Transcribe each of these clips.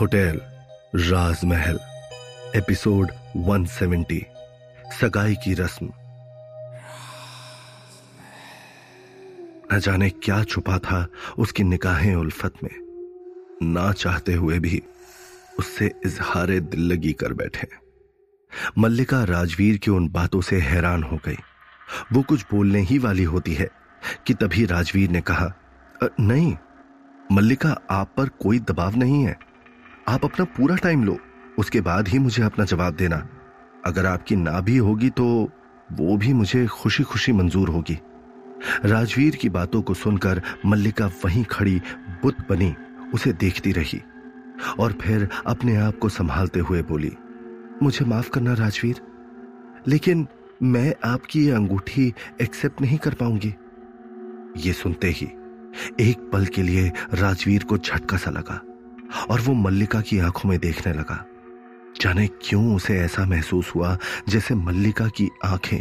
Hotel, राजमहल, episode 170 सगाई की रस्म। न जाने क्या छुपा था उसकी निकाहें उल्फत में। ना चाहते हुए भी उससे इजहार दिल लगी कर बैठे। मल्लिका राजवीर की उन बातों से हैरान हो गई। वो कुछ बोलने ही वाली होती है कि तभी राजवीर ने कहा नहीं मल्लिका, आप पर कोई दबाव नहीं है। आप अपना पूरा टाइम लो। उसके बाद ही मुझे अपना जवाब देना। अगर आपकी ना भी होगी तो वो भी मुझे खुशी खुशी मंजूर होगी। राजवीर की बातों को सुनकर मल्लिका वहीं खड़ी, बुत बनी, उसे देखती रही और फिर अपने आप को संभालते हुए बोली, मुझे माफ़ करना राजवीर, लेकिन मैं आपकी ये अंगूठी एक्सेप्ट नहीं कर पाऊँगी। ये सुनते ही एक पल के लिए राजवीर को झटका सा लगा और वो मल्लिका की आँखों में देखने लगा। जाने क्यों उसे ऐसा महसूस हुआ जैसे मल्लिका की आँखें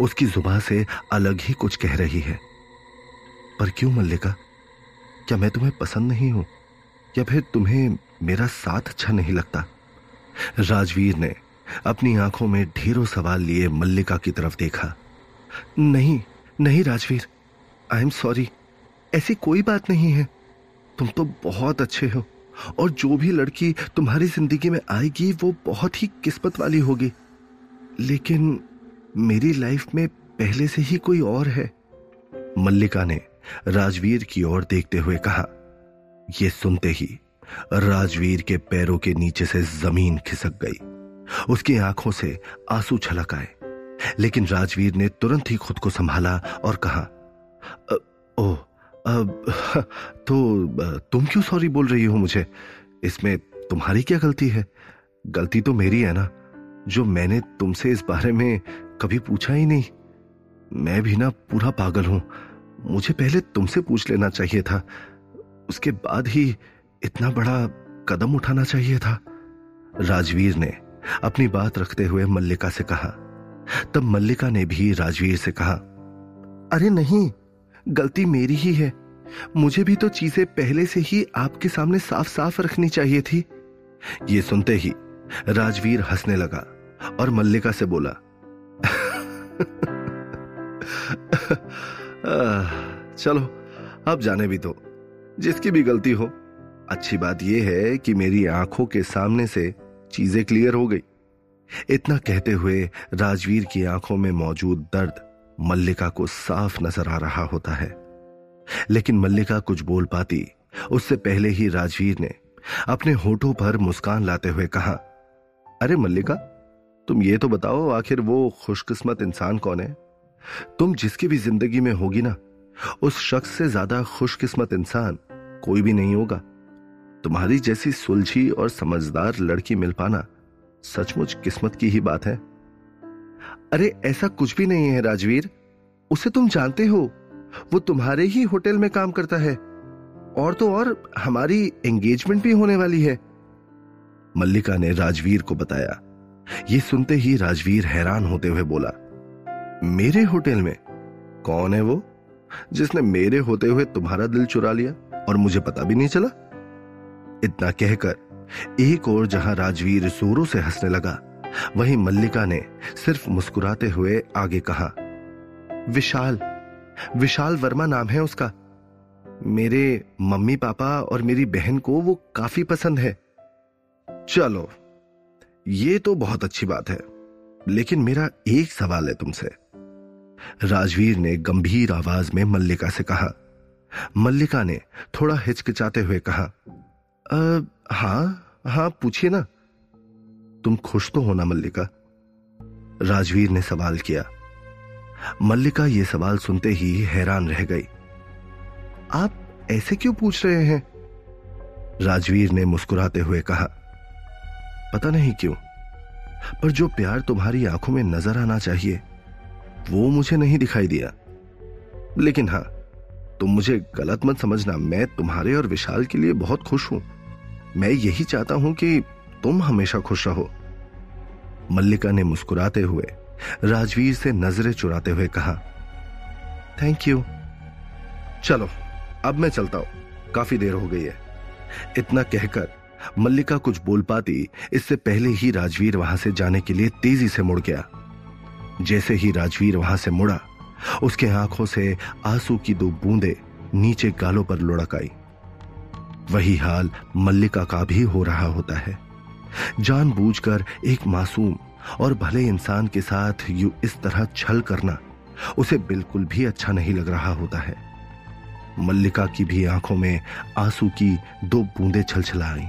उसकी जुबा से अलग ही कुछ कह रही है। पर क्यों मल्लिका? क्या मैं तुम्हें पसंद नहीं हूँ? या फिर तुम्हें मेरा साथ अच्छा नहीं लगता? राजवीर ने अपनी आँखों में ढेरों सवाल लिए मल्लिका की तरफ़ देखा। नहीं नहीं राजवीर आई एम सॉरी ऐसी कोई बात नहीं है। तुम तो बहुत अच्छे हो। और जो भी लड़की तुम्हारी ज़िंदगी में आएगी, वो बहुत ही किस्मत वाली होगी। लेकिन मेरी लाइफ में पहले से ही कोई और है। मल्लिका ने राजवीर की ओर देखते हुए कहा यह सुनते ही राजवीर के पैरों के नीचे से ज़मीन खिसक गई। उसकी आँखों से आँसू छलक आए। लेकिन राजवीर ने तुरंत ही खुद को संभाला और कहा तो तुम क्यों सॉरी बोल रही हो मुझे? इसमें तुम्हारी क्या गलती है? गलती तो मेरी है ना, जो मैंने तुमसे इस बारे में कभी पूछा ही नहीं। मैं भी ना पूरा पागल हूँ। मुझे पहले तुमसे पूछ लेना चाहिए था। उसके बाद ही इतना बड़ा कदम उठाना चाहिए था। राजवीर ने अपनी बात रखते हुए मल्लिका से कहा। तब मल्लिका ने भी राजवीर से कहा, अरे नहीं गलती मेरी ही है। मुझे भी तो चीज़ें पहले से ही आपके सामने साफ़ साफ़ रखनी चाहिए थी। ये सुनते ही राजवीर हंसने लगा और मल्लिका से बोला चलो, अब जाने भी तो जिसकी भी गलती हो, अच्छी बात यह है कि मेरी आँखों के सामने से चीज़ें क्लियर हो गई। इतना कहते हुए राजवीर की आँखों में मौजूद दर्द मल्लिका को साफ़ नज़र आ रहा होता है। लेकिन मल्लिका कुछ बोल पाती। उससे पहले ही राजवीर ने अपने होठों पर मुस्कान लाते हुए कहा, अरे मल्लिका, तुम ये तो बताओ, आखिर वो खुशकिस्मत इंसान कौन है? तुम जिसकी भी ज़िंदगी में होगी ना, उस शख्स से ज़्यादा खुशकिस्मत इंसान कोई भी नहीं होगा। तुम्हारी जैसी सुलझी और समझदार लड़की मिल पाना सचमुच किस्मत की ही बात है। अरे, ऐसा कुछ भी नहीं है, राजवीर। उसे तुम जानते हो, वो तुम्हारे ही होटल में काम करता है। और तो और, हमारी एंगेजमेंट भी होने वाली है। मल्लिका ने राजवीर को बताया। ये सुनते ही राजवीर हैरान होते हुए बोला, मेरे होटल में कौन है वो, जिसने मेरे होते हुए तुम्हारा दिल चुरा लिया और मुझे पता भी नहीं चला? इतना कहकर एक और जहाँ राजवीर जोरों से हंसने लगा वहीं मल्लिका ने सिर्फ़ मुस्कुराते हुए आगे कहा विशाल विशाल वर्मा नाम है उसका। मेरे मम्मी पापा और मेरी बहन को वो काफ़ी पसंद है। चलो ये तो बहुत अच्छी बात है लेकिन मेरा एक सवाल है तुमसे। राजवीर ने गंभीर आवाज़ में मल्लिका से कहा। मल्लिका ने थोड़ा हिचकिचाते हुए कहा आ, हाँ हाँ पूछिए ना। तुम खुश तो हो ना मल्लिका। राजवीर ने सवाल किया। मल्लिका ये सवाल सुनते ही हैरान रह गई। आप ऐसे क्यों पूछ रहे हैं? राजवीर ने मुस्कुराते हुए कहा, पता नहीं क्यों, पर जो प्यार तुम्हारी आँखों में नज़र आना चाहिए, वो मुझे नहीं दिखाई दिया। लेकिन हाँ, तुम मुझे गलत मत समझना, मैं तुम्हारे और विशाल के लिए बहुत खुश हूँ। मैं यही चाहता हूँ कि तुम हमेशा खुश रहो। मल्लिका ने मुस्कुराते हुए राजवीर से नज़रें चुराते हुए कहा थैंक यू चलो, अब मैं चलता हूँ। काफ़ी देर हो गई है। इतना कहकर मल्लिका कुछ बोल पाती, इससे पहले ही राजवीर वहाँ से जाने के लिए तेज़ी से मुड़ गया। जैसे ही राजवीर वहाँ से मुड़ा, उसके आँखों से आँसू की दो बूंदे नीचे गालों पर लुढ़क आई। वही हाल मल्लिका का भी हो रहा होता है। जानबूझकर एक मासूम और भले इंसान के साथ यू इस तरह छल करना उसे बिल्कुल भी अच्छा नहीं लग रहा होता है। मल्लिका की भी आँखों में आँसू की दो बूंदें छलछला आई।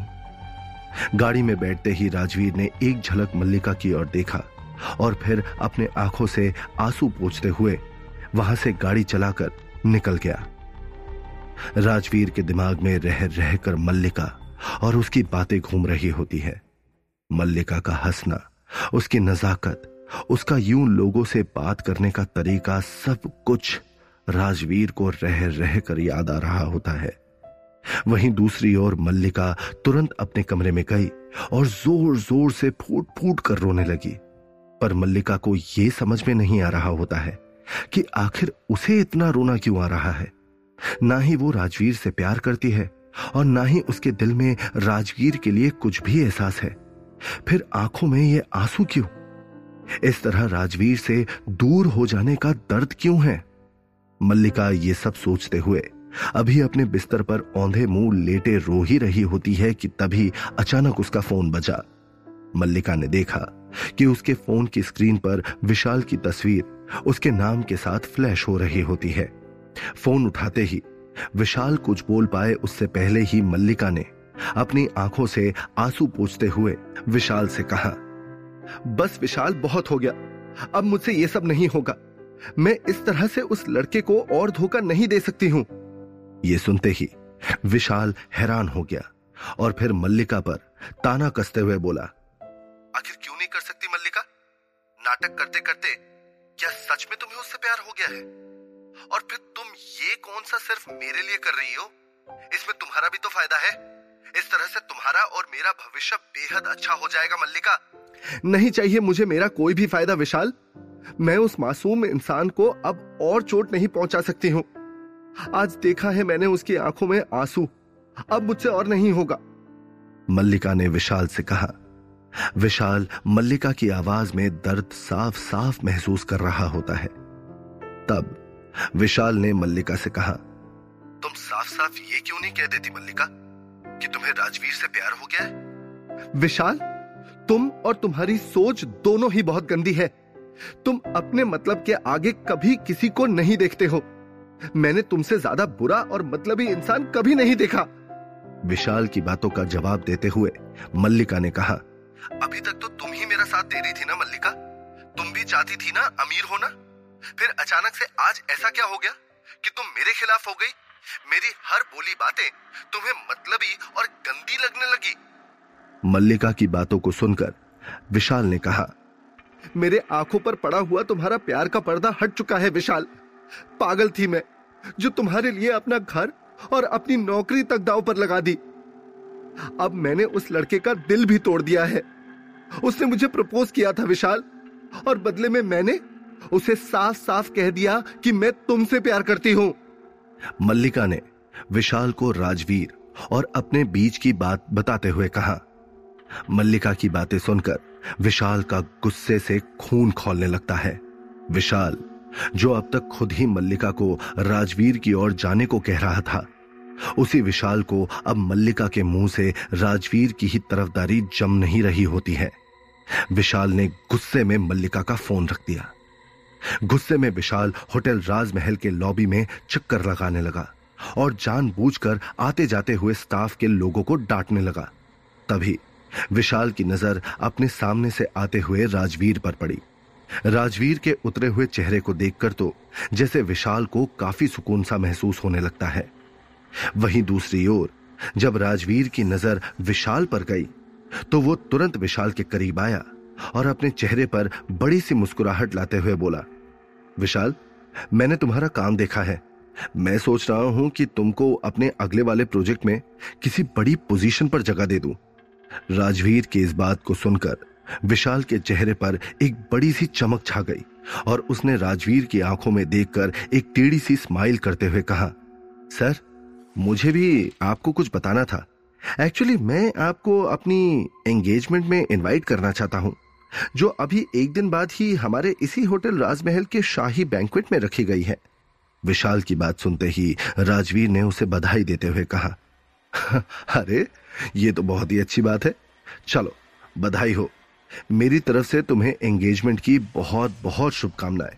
गाड़ी में बैठते ही राजवीर ने एक झलक मल्लिका की ओर देखा और फिर अपने आँखों से आँसू पोछते हुए वहाँ से गाड़ी चलाकर निकल गया। राजवीर के दिमाग में रह रहकर मल्लिका और उसकी बातें घूम रही होती है। मल्लिका का हंसना, उसकी नजाकत, उसका यूँ लोगों से बात करने का तरीका सब कुछ राजवीर को रह रह कर याद आ रहा होता है। वहीं दूसरी ओर मल्लिका तुरंत अपने कमरे में गई और ज़ोर ज़ोर से फूट फूट कर रोने लगी। पर मल्लिका को यह समझ में नहीं आ रहा होता है कि आखिर उसे इतना रोना क्यों आ रहा है। ना ही वो राजवीर से प्यार करती है और ना ही उसके दिल में राजवीर के लिए कुछ भी एहसास है। फिर आँखों में ये आँसू क्यों? इस तरह राजवीर से दूर हो जाने का दर्द क्यों है? मल्लिका ये सब सोचते हुए, अभी अपने बिस्तर पर औंधे मुँह लेटे रो ही रही होती है कि तभी अचानक उसका फ़ोन बजा। मल्लिका ने देखा कि उसके फ़ोन की स्क्रीन पर विशाल की तस्वीर उसके नाम के साथ फ्लैश हो रही होती है। फ़ोन उठाते ही विशाल कुछ बोल पाए उससे पहले ही मल्लिका ने अपनी आँखों से आँसू पोछते हुए विशाल से कहा, बस विशाल, बहुत हो गया। अब मुझसे यह सब नहीं होगा। मैं इस तरह से उस लड़के को और धोखा नहीं दे सकती हूँ। यह सुनते ही विशाल हैरान हो गया और फिर मल्लिका पर ताना कसते हुए बोला, आखिर क्यों नहीं कर सकती मल्लिका? नाटक करते करते क्या सच में तुम्हें उससे प्यार हो गया है? और फिर तुम ये कौन सा सिर्फ़ मेरे लिए कर रही हो? इसमें तुम्हारा भी तो फ़ायदा है। इस तरह से तुम्हारा और मेरा भविष्य बेहद अच्छा हो जाएगा मल्लिका। नहीं चाहिए मुझे मेरा कोई भी फ़ायदा विशाल। मैं उस मासूम इंसान को अब और चोट नहीं पहुँचा सकती हूँ। आज देखा है मैंने उसकी आँखों में आँसू। अब मुझसे और नहीं होगा। मल्लिका ने विशाल से कहा। विशाल मल्लिका की आवाज़ में दर्द साफ़ साफ़ महसूस कर रहा होता है। तब विशाल ने मल्लिका से कहा तुम साफ़ साफ़ ये क्यों नहीं कह देती मल्लिका? कि तुम्हें राजवीर से प्यार हो गया है? विशाल तुम और तुम्हारी सोच दोनों ही बहुत गंदी है। तुम अपने मतलब के आगे कभी किसी को नहीं देखते हो। मैंने तुमसे ज़्यादा बुरा और मतलबी इंसान कभी नहीं देखा। विशाल की बातों का जवाब देते हुए मल्लिका ने कहा अभी तक तो तुम ही मेरा साथ दे रही थी ना मल्लिका? तुम भी चाहती थी ना अमीर होना? फिर अचानक से आज ऐसा क्या हो गया कि तुम मेरे खिलाफ हो गई? मेरी हर बोली बातें तुम्हें मतलबी और गंदी लगने लगी। मल्लिका की बातों को सुनकर विशाल ने कहा मेरे आँखों पर पड़ा हुआ तुम्हारा प्यार का पर्दा हट चुका है विशाल। पागल थी मैं जो तुम्हारे लिए अपना घर और अपनी नौकरी तक दाव पर लगा दी। अब मैंने उस लड़के का दिल भी तोड़ दिया है। उसने मुझे प्रपोज किया था विशाल और बदले में मैंने उसे साफ़ साफ़ कह दिया कि मैं तुमसे प्यार करती हूँ। मल्लिका ने विशाल को राजवीर और अपने बीच की बात बताते हुए कहा। मल्लिका की बातें सुनकर विशाल का गुस्से से खून खोलने लगता है। विशाल, जो अब तक खुद ही मल्लिका को राजवीर की ओर जाने को कह रहा था, उसी विशाल को अब मल्लिका के मुँह से राजवीर की ही तरफदारी जम नहीं रही होती है। विशाल ने गुस्से में मल्लिका का फ़ोन रख दिया। गुस्से में विशाल होटल राजमहल के लॉबी में चक्कर लगाने लगा और जानबूझकर आते जाते हुए स्टाफ के लोगों को डांटने लगा। तभी विशाल की नज़र अपने सामने से आते हुए राजवीर पर पड़ी। राजवीर के उतरे हुए चेहरे को देखकर तो जैसे विशाल को काफ़ी सुकून सा महसूस होने लगता है। वहीं दूसरी ओर, जब राजवीर की नज़र विशाल पर गई तो वो तुरंत विशाल के करीब आया। और अपने चेहरे पर बड़ी सी मुस्कुराहट लाते हुए बोला, विशाल, मैंने तुम्हारा काम देखा है। मैं सोच रहा हूँ कि तुमको अपने अगले वाले प्रोजेक्ट में किसी बड़ी पोजीशन पर जगह दे दूँ। राजवीर की इस बात को सुनकर विशाल के चेहरे पर एक बड़ी सी चमक छा गई और उसने राजवीर की आँखों में देखकर एक टेढ़ी सी स्माइल करते हुए कहा, सर, मुझे भी आपको कुछ बताना था। एक्चुअली मैं आपको अपनी एंगेजमेंट में इनवाइट करना चाहता हूँ। जो अभी एक दिन बाद ही हमारे इसी होटल राजमहल के शाही बैंकवेट में रखी गई है। विशाल की बात सुनते ही राजवीर ने उसे बधाई देते हुए कहा, अरे, ये तो बहुत ही अच्छी बात है। चलो, बधाई हो। मेरी तरफ़ से तुम्हें एंगेजमेंट की बहुत बहुत शुभकामनाएँ।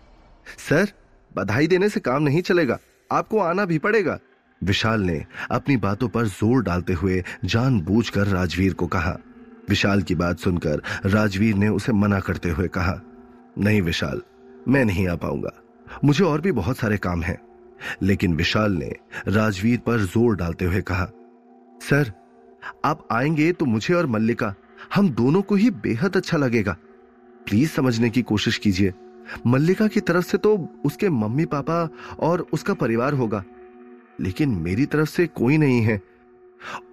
सर, बधाई देने से काम नहीं चलेगा, आपको आना भी पड़ेगा। विशाल ने अपनी बातों पर ज़ोर डालते हुए जानबूझकर राजवीर को कहा विशाल की बात सुनकर राजवीर ने उसे मना करते हुए कहा, नहीं विशाल, मैं नहीं आ पाऊँगा। मुझे और भी बहुत सारे काम हैं। लेकिन विशाल ने राजवीर पर ज़ोर डालते हुए कहा, सर, आप आएँगे तो मुझे और मल्लिका, हम दोनों को ही बेहद अच्छा लगेगा। प्लीज़ समझने की कोशिश कीजिए। मल्लिका की तरफ़ से तो उसके मम्मी पापा और उसका परिवार होगा, लेकिन मेरी तरफ़ से कोई नहीं है।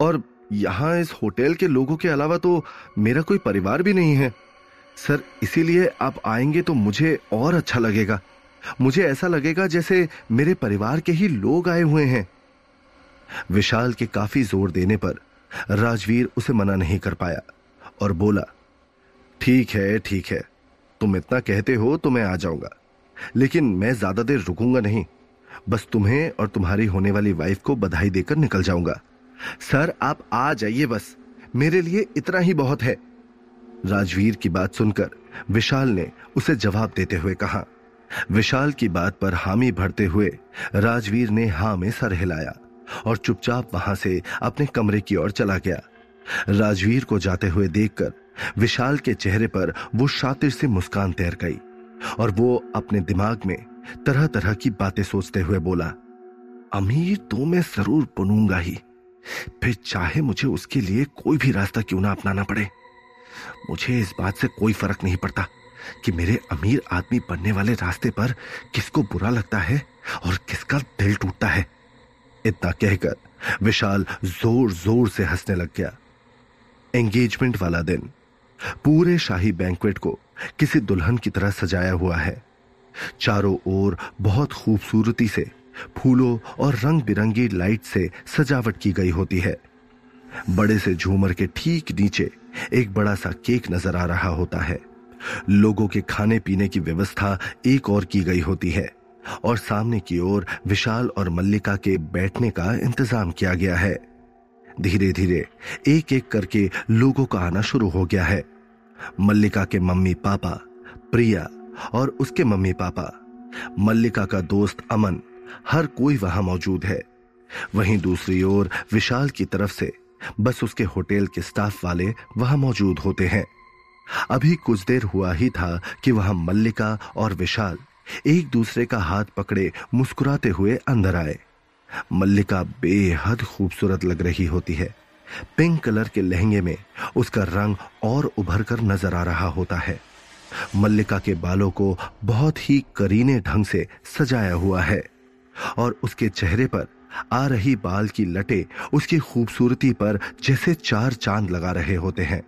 और यहाँ इस होटल के लोगों के अलावा तो मेरा कोई परिवार भी नहीं है। सर, इसीलिए आप आएँगे तो मुझे और अच्छा लगेगा। मुझे ऐसा लगेगा जैसे मेरे परिवार के ही लोग आए हुए हैं। विशाल के काफ़ी ज़ोर देने पर राजवीर उसे मना नहीं कर पाया और बोला, ठीक है ठीक है, तुम इतना कहते हो तो मैं आ जाऊँगा, लेकिन मैं ज़्यादा देर रुकूँगा नहीं। बस तुम्हें और तुम्हारी होने वाली वाइफ को बधाई देकर निकल जाऊँगा। सर, आप आ जाइए बस। मेरे लिए इतना ही बहुत है। राजवीर की बात सुनकर विशाल ने उसे जवाब देते हुए कहा। विशाल की बात पर हामी भरते हुए राजवीर ने हा में सर हिलाया और चुपचाप वहाँ से अपने कमरे की ओर चला गया। राजवीर को जाते हुए देखकर विशाल के चेहरे पर वो शातिर से मुस्कान तैर गई और वो अपने दिमाग में तरह तरह की बातें सोचते हुए बोला, अमीर तो मैं ज़रूर बनूँगा ही। फिर चाहे मुझे उसके लिए कोई भी रास्ता क्यों ना अपनाना पड़े। मुझे इस बात से कोई फ़र्क नहीं पड़ता कि मेरे अमीर आदमी बनने वाले रास्ते पर किसको बुरा लगता है और किसका दिल टूटता है। इतना कहकर विशाल ज़ोर ज़ोर से हंसने लग गया। एंगेजमेंट वाला दिन। पूरे शाही बैंकवेट को किसी दुल्हन की तरह सजाया हुआ है। चारों ओर बहुत खूबसूरती से फूलों और रंग बिरंगी लाइट से सजावट की गई होती है। बड़े से झूमर के ठीक नीचे एक बड़ा सा केक नज़र आ रहा होता है। लोगों के खाने पीने की व्यवस्था एक और की गई होती है और सामने की ओर विशाल और मल्लिका के बैठने का इंतज़ाम किया गया है। धीरे धीरे एक एक करके लोगों का आना शुरू हो गया है। मल्लिका के मम्मी पापा, प्रिया और उसके मम्मी पापा। मल्लिका का दोस्त अमन हर कोई वहाँ मौजूद है। वहीं दूसरी ओर विशाल की तरफ़ से बस उसके होटल के स्टाफ वाले वहाँ मौजूद होते हैं। अभी कुछ देर हुआ ही था कि वहाँ मल्लिका और विशाल एक दूसरे का हाथ पकड़े मुस्कुराते हुए अंदर आए। मल्लिका बेहद खूबसूरत लग रही होती है। पिंक कलर के लहंगे में उसका रंग और उभर कर नज़र आ रहा होता है। मल्लिका के बालों को बहुत ही करीने ढंग से सजाया हुआ है। और उसके चेहरे पर आ रही बाल की लटे उसकी खूबसूरती पर जैसे चार चाँद लगा रहे होते हैं।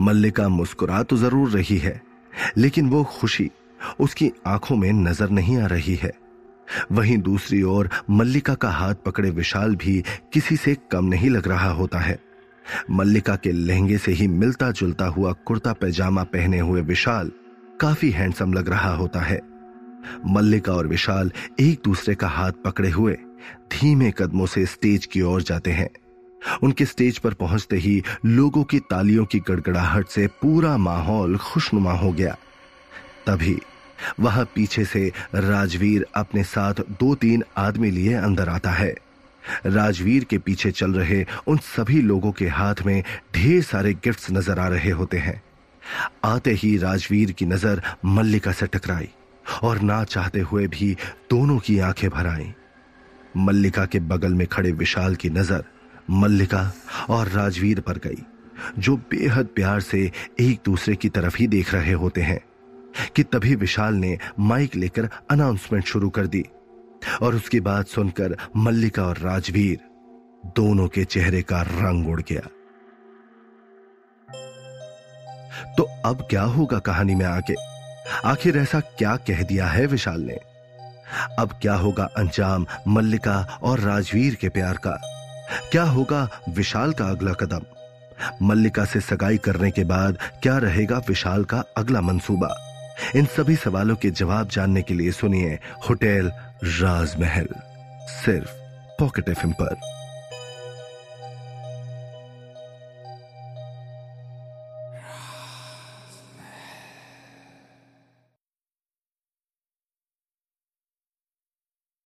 मल्लिका मुस्कुरा तो ज़रूर रही है, लेकिन वो खुशी उसकी आँखों में नज़र नहीं आ रही है। वहीं दूसरी ओर मल्लिका का हाथ पकड़े विशाल भी किसी से कम नहीं लग रहा होता है। मल्लिका के लहंगे से ही मिलता जुलता हुआ कुर्ता पैजामा पहने हुए विशाल काफ़ी हैंडसम लग रहा होता है। मल्लिका और विशाल एक दूसरे का हाथ पकड़े हुए धीमे कदमों से स्टेज की ओर जाते हैं। उनके स्टेज पर पहुँचते ही लोगों की तालियों की गड़गड़ाहट से पूरा माहौल खुशनुमा हो गया। तभी वहाँ पीछे से राजवीर अपने साथ दो तीन आदमी लिए अंदर आता है। राजवीर के पीछे चल रहे उन सभी लोगों के हाथ में ढेर सारे गिफ्ट्स नज़र आ रहे होते हैं। आते ही राजवीर की नज़र मल्लिका से टकराई। और ना चाहते हुए भी दोनों की आँखें भर आई मल्लिका के बगल में खड़े विशाल की नज़र मल्लिका और राजवीर पर गई, जो बेहद प्यार से एक दूसरे की तरफ़ ही देख रहे होते हैं, कि तभी विशाल ने माइक लेकर अनाउंसमेंट शुरू कर दी और उसकी बात सुनकर मल्लिका और राजवीर दोनों के चेहरे का रंग उड़ गया। तो अब क्या होगा कहानी में आगे? आखिर ऐसा क्या कह दिया है विशाल ने? अब क्या होगा अंजाम, मल्लिका और राजवीर के प्यार का? क्या होगा विशाल का अगला कदम? मल्लिका से सगाई करने के बाद क्या रहेगा विशाल का अगला मंसूबा? इन सभी सवालों के जवाब जानने के लिए सुनिए होटल राजमहल, सिर्फ़ पॉकेट एफ़ पर।